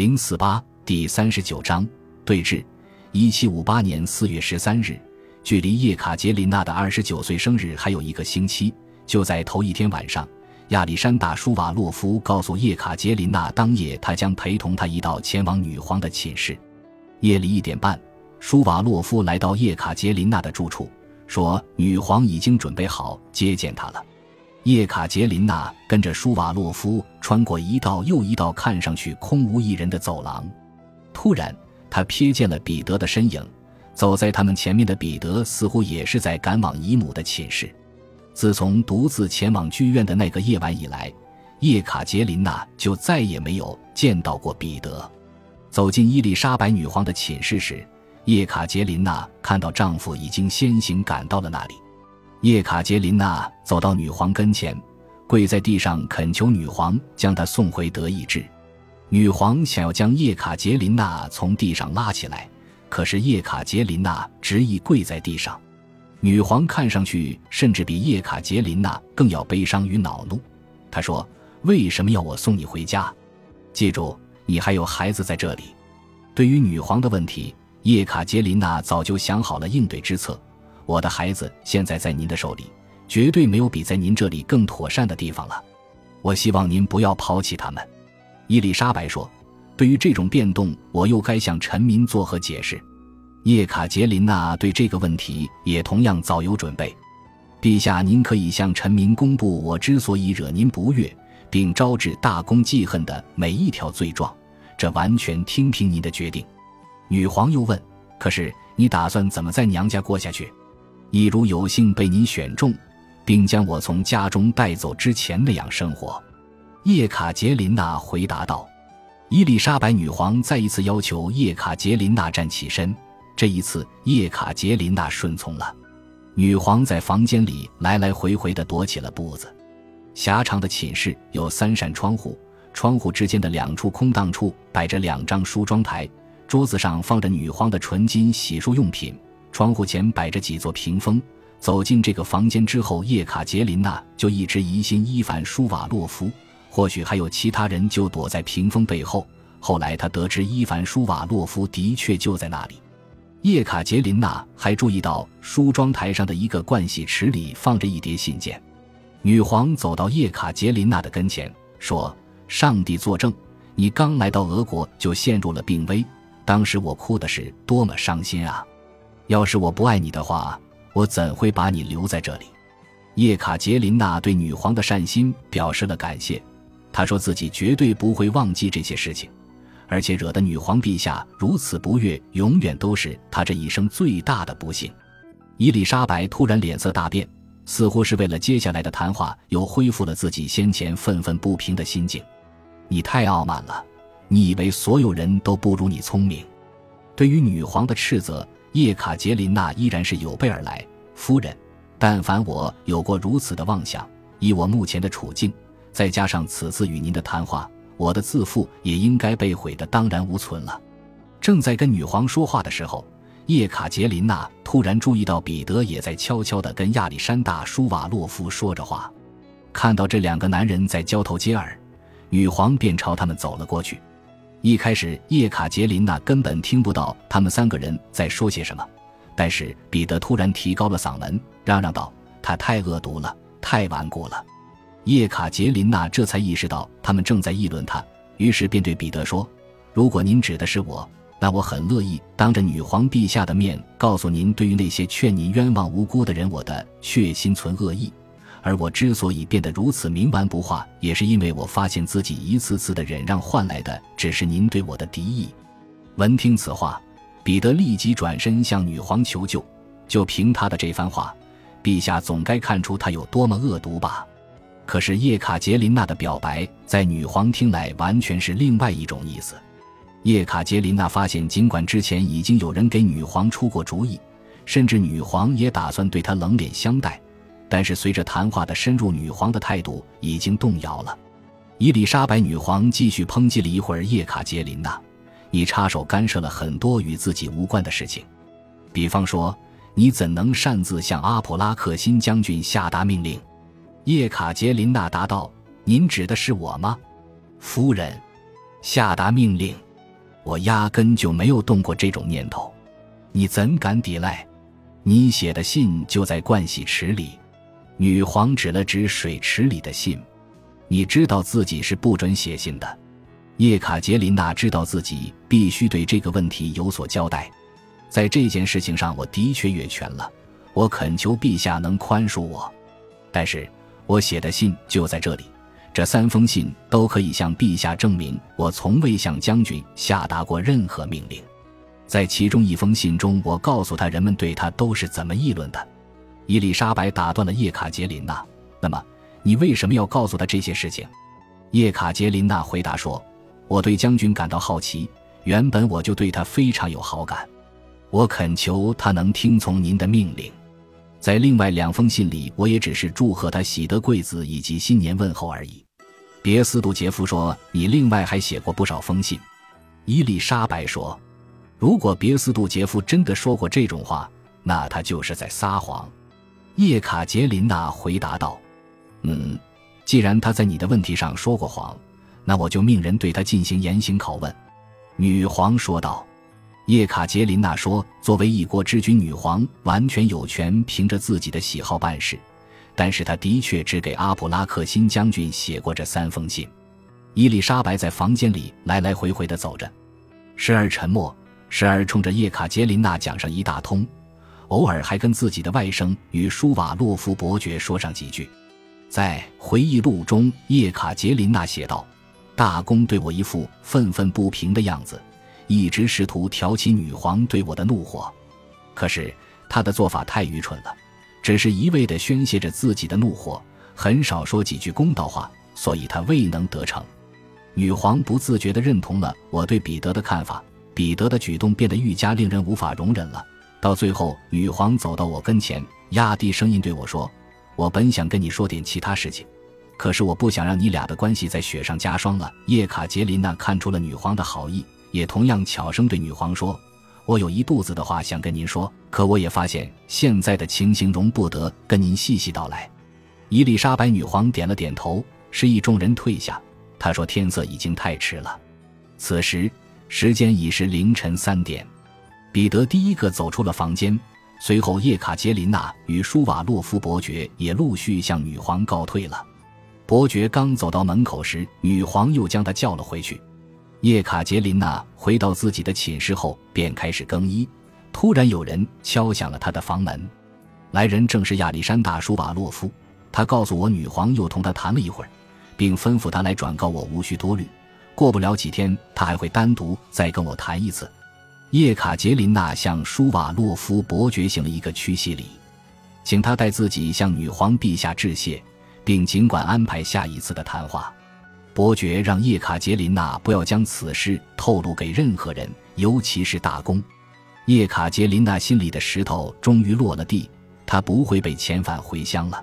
零四八第三十九章对峙。一七五八年四月十三日，距离叶卡捷琳娜的二十九岁生日还有一个星期。就在头一天晚上，亚历山大·舒瓦洛夫告诉叶卡捷琳娜，当夜他将陪同她一道前往女皇的寝室。夜里一点半，舒瓦洛夫来到叶卡捷琳娜的住处，说女皇已经准备好接见他了。叶卡捷琳娜跟着舒瓦洛夫穿过一道又一道看上去空无一人的走廊，突然，她瞥见了彼得的身影。走在他们前面的彼得似乎也是在赶往姨母的寝室。自从独自前往剧院的那个夜晚以来，叶卡捷琳娜就再也没有见到过彼得。走进伊丽莎白女皇的寝室时，叶卡捷琳娜看到丈夫已经先行赶到了那里。叶卡捷琳娜走到女皇跟前，跪在地上恳求女皇将她送回德意志。女皇想要将叶卡捷琳娜从地上拉起来，可是叶卡捷琳娜执意跪在地上。女皇看上去甚至比叶卡捷琳娜更要悲伤与恼怒。她说：“为什么要我送你回家？记住，你还有孩子在这里。”对于女皇的问题，叶卡捷琳娜早就想好了应对之策。我的孩子现在在您的手里，绝对没有比在您这里更妥善的地方了。我希望您不要抛弃他们。”伊丽莎白说，“对于这种变动，我又该向臣民作何解释？”叶卡捷琳娜对这个问题也同样早有准备。陛下，您可以向臣民公布我之所以惹您不悦，并招致大公记恨的每一条罪状，这完全听凭您的决定。女皇又问：“可是你打算怎么在娘家过下去？”一如有幸被您选中，并将我从家中带走之前那样生活，叶卡捷琳娜回答道。伊丽莎白女皇再一次要求叶卡捷琳娜站起身，这一次叶卡捷琳娜顺从了。女皇在房间里来来回回地踱起了步子。狭长的寝室有三扇窗户，窗户之间的两处空档处摆着两张梳妆台，桌子上放着女皇的纯金洗漱用品。窗户前摆着几座屏风。走进这个房间之后，叶卡捷琳娜就一直疑心伊凡舒瓦洛夫，或许还有其他人就躲在屏风背后。后来她得知伊凡舒瓦洛夫的确就在那里。叶卡捷琳娜还注意到梳妆台上的一个盥洗池里放着一叠信件。女皇走到叶卡捷琳娜的跟前，说：“上帝作证，你刚来到俄国就陷入了病危，当时我哭的是多么伤心啊！”要是我不爱你的话，我怎会把你留在这里？叶卡捷琳娜对女皇的善心表示了感谢。她说自己绝对不会忘记这些事情，而且惹得女皇陛下如此不悦，永远都是她这一生最大的不幸。伊丽莎白突然脸色大变，似乎是为了接下来的谈话又恢复了自己先前愤愤不平的心境。你太傲慢了，你以为所有人都不如你聪明？对于女皇的斥责。叶卡捷琳娜依然是有备而来，夫人。但凡我有过如此的妄想，以我目前的处境，再加上此次与您的谈话，我的自负也应该被毁得荡然无存了。正在跟女皇说话的时候，叶卡捷琳娜突然注意到彼得也在悄悄地跟亚历山大·舒瓦洛夫说着话。看到这两个男人在交头接耳，女皇便朝他们走了过去。一开始，叶卡捷琳娜根本听不到他们三个人在说些什么。但是彼得突然提高了嗓门，嚷嚷道：“他太恶毒了，太顽固了。”叶卡捷琳娜这才意识到他们正在议论他，于是便对彼得说：“如果您指的是我，那我很乐意当着女皇陛下的面告诉您，对于那些劝您冤枉无辜的人，我的确心存恶意。”而我之所以变得如此冥顽不化，也是因为我发现自己一次次的忍让换来的只是您对我的敌意。闻听此话，彼得立即转身向女皇求救。就凭他的这番话，陛下总该看出他有多么恶毒吧？可是叶卡捷琳娜的表白在女皇听来完全是另外一种意思。叶卡捷琳娜发现，尽管之前已经有人给女皇出过主意，甚至女皇也打算对她冷脸相待。但是随着谈话的深入，女皇的态度已经动摇了。伊丽莎白女皇继续抨击了一会儿叶卡捷琳娜：“你插手干涉了很多与自己无关的事情，比方说，你怎能擅自向阿普拉克辛将军下达命令？”叶卡捷琳娜答道：“您指的是我吗，夫人？下达命令？我压根就没有动过这种念头。你怎敢抵赖？你写的信就在盥洗池里。女皇指了指水池里的信。你知道自己是不准写信的。叶卡捷琳娜知道自己必须对这个问题有所交代。在这件事情上，我的确越权了。我恳求陛下能宽恕我。但是我写的信就在这里。这三封信都可以向陛下证明，我从未向将军下达过任何命令。在其中一封信中，我告诉他人们对他都是怎么议论的。伊丽莎白打断了叶卡捷琳娜：“那么，你为什么要告诉他这些事情？”叶卡捷琳娜回答说：“我对将军感到好奇，原本我就对他非常有好感。我恳求他能听从您的命令。”在另外两封信里，我也只是祝贺他喜得贵子以及新年问候而已。别斯杜杰夫说：“你另外还写过不少封信。”伊丽莎白说：“如果别斯杜杰夫真的说过这种话，那他就是在撒谎。”叶卡捷琳娜回答道：“嗯，既然他在你的问题上说过谎，那我就命人对他进行严刑拷问。”女皇说道。叶卡捷琳娜说：“作为一国之君，女皇完全有权凭着自己的喜好办事。但是她的确只给阿普拉克辛将军写过这三封信。”伊丽莎白在房间里来来回回地走着，时而沉默，时而冲着叶卡捷琳娜讲上一大通，偶尔还跟自己的外甥与舒瓦洛夫伯爵说上几句。在回忆录中，叶卡捷琳娜写道：“大公对我一副愤愤不平的样子。”一直试图挑起女皇对我的怒火，可是他的做法太愚蠢了，只是一味地宣泄着自己的怒火，很少说几句公道话，所以他未能得逞。女皇不自觉地认同了我对彼得的看法，彼得的举动变得愈加令人无法容忍了。到最后，女皇走到我跟前，压低声音对我说：“我本想跟你说点其他事情，可是我不想让你俩的关系再雪上加霜了。”叶卡捷琳娜看出了女皇的好意。也同样悄声对女皇说：“我有一肚子的话想跟您说，可我也发现现在的情形容不得跟您细细道来。”伊丽莎白女皇点了点头，示意众人退下。她说：“天色已经太迟了。”此时时间已是凌晨三点。彼得第一个走出了房间，随后叶卡捷琳娜与舒瓦洛夫伯爵也陆续向女皇告退了。伯爵刚走到门口时，女皇又将他叫了回去。叶卡捷琳娜回到自己的寝室后，便开始更衣。突然，有人敲响了她的房门。来人正是亚历山大·舒瓦洛夫。他告诉我，女皇又同他谈了一会儿，并吩咐他来转告我，无需多虑。过不了几天，他还会单独再跟我谈一次。叶卡捷琳娜向舒瓦洛夫伯爵行了一个屈膝礼，请他代自己向女皇陛下致谢，并尽管安排下一次的谈话。伯爵让叶卡捷琳娜不要将此事透露给任何人，尤其是大公。叶卡捷琳娜心里的石头终于落了地，她不会被遣返回乡了。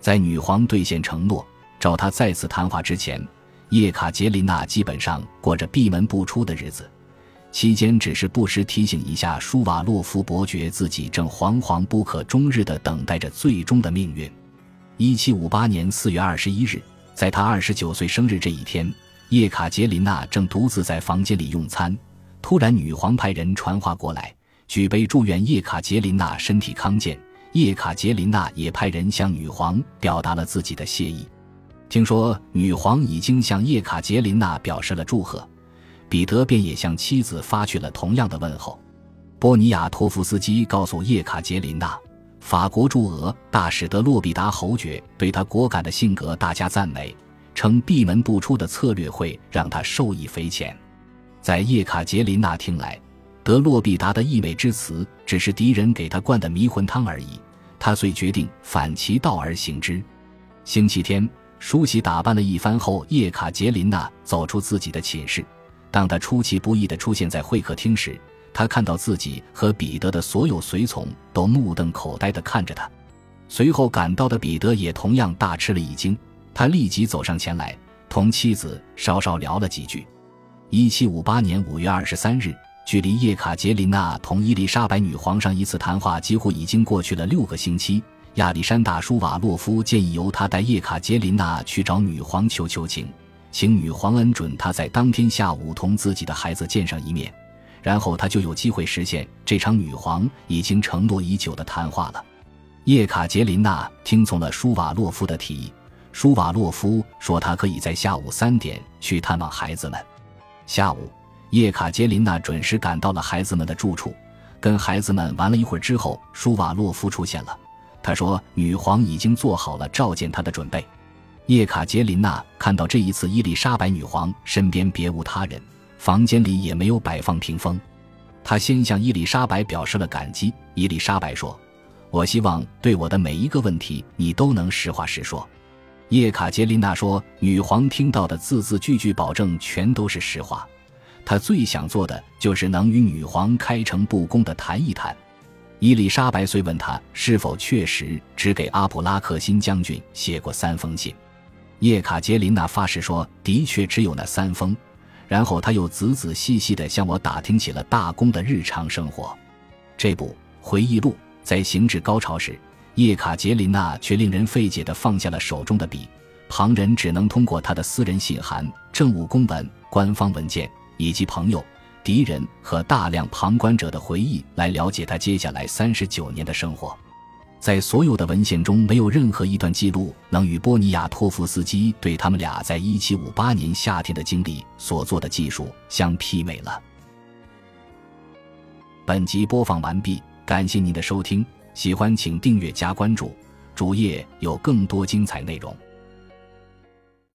在女皇兑现承诺，找她再次谈话之前，叶卡捷琳娜基本上过着闭门不出的日子，期间只是不时提醒一下舒瓦洛夫伯爵，自己正惶惶不可终日地等待着最终的命运。一七五八年四月二十一日。在他二十九岁生日这一天，叶卡捷琳娜正独自在房间里用餐。突然，女皇派人传话过来，举杯祝愿叶卡捷琳娜身体康健。叶卡捷琳娜也派人向女皇表达了自己的谢意。听说女皇已经向叶卡捷琳娜表示了祝贺，彼得便也向妻子发去了同样的问候。波尼亚托夫斯基告诉叶卡捷琳娜。法国驻俄大使德洛比达侯爵对他果敢的性格大加赞美，称闭门不出的策略会让他受益匪浅。在叶卡捷琳娜听来，德洛比达的溢美之词只是敌人给他灌的迷魂汤而已，他遂决定反其道而行之。星期天，梳洗打扮了一番后，叶卡捷琳娜走出自己的寝室。当他出其不意地出现在会客厅时，他看到自己和彼得的所有随从都目瞪口呆地看着他，随后赶到的彼得也同样大吃了一惊。他立即走上前来，同妻子稍稍聊了几句。一七五八年五月二十三日，距离叶卡捷琳娜同伊丽莎白女皇上一次谈话几乎已经过去了六个星期。亚历山大·舒瓦洛夫建议由他带叶卡捷琳娜去找女皇求求情，请女皇恩准他在当天下午同自己的孩子见上一面，然后他就有机会实现这场女皇已经承诺已久的谈话了。叶卡捷琳娜听从了舒瓦洛夫的提议。舒瓦洛夫说，他可以在下午三点去探望孩子们。下午，叶卡捷琳娜准时赶到了孩子们的住处，跟孩子们玩了一会儿之后，舒瓦洛夫出现了。他说：“女皇已经做好了召见他的准备。”叶卡捷琳娜看到这一次伊丽莎白女皇身边别无他人，房间里也没有摆放屏风。她先向伊丽莎白表示了感激。伊丽莎白说：“我希望对我的每一个问题，你都能实话实说。”叶卡捷琳娜说：“女皇听到的字字句句保证全都是实话。她最想做的就是能与女皇开诚布公地谈一谈。”伊丽莎白遂问他是否确实只给阿普拉克辛将军写过三封信。叶卡捷琳娜发誓说：“的确只有那三封。”然后他又仔仔细细地向我打听起了大公的日常生活。这部回忆录在行至高潮时。叶卡捷琳娜却令人费解地放下了手中的笔，旁人只能通过他的私人信函、政务公文、官方文件以及朋友、敌人和大量旁观者的回忆来了解他接下来三十九年的生活。在所有的文献中，没有任何一段记录能与波尼亚托夫斯基对他们俩在一七五八年夏天的经历所做的技术相媲美了。本集播放完毕，感谢您的收听。喜欢请订阅加关注，主页有更多精彩内容。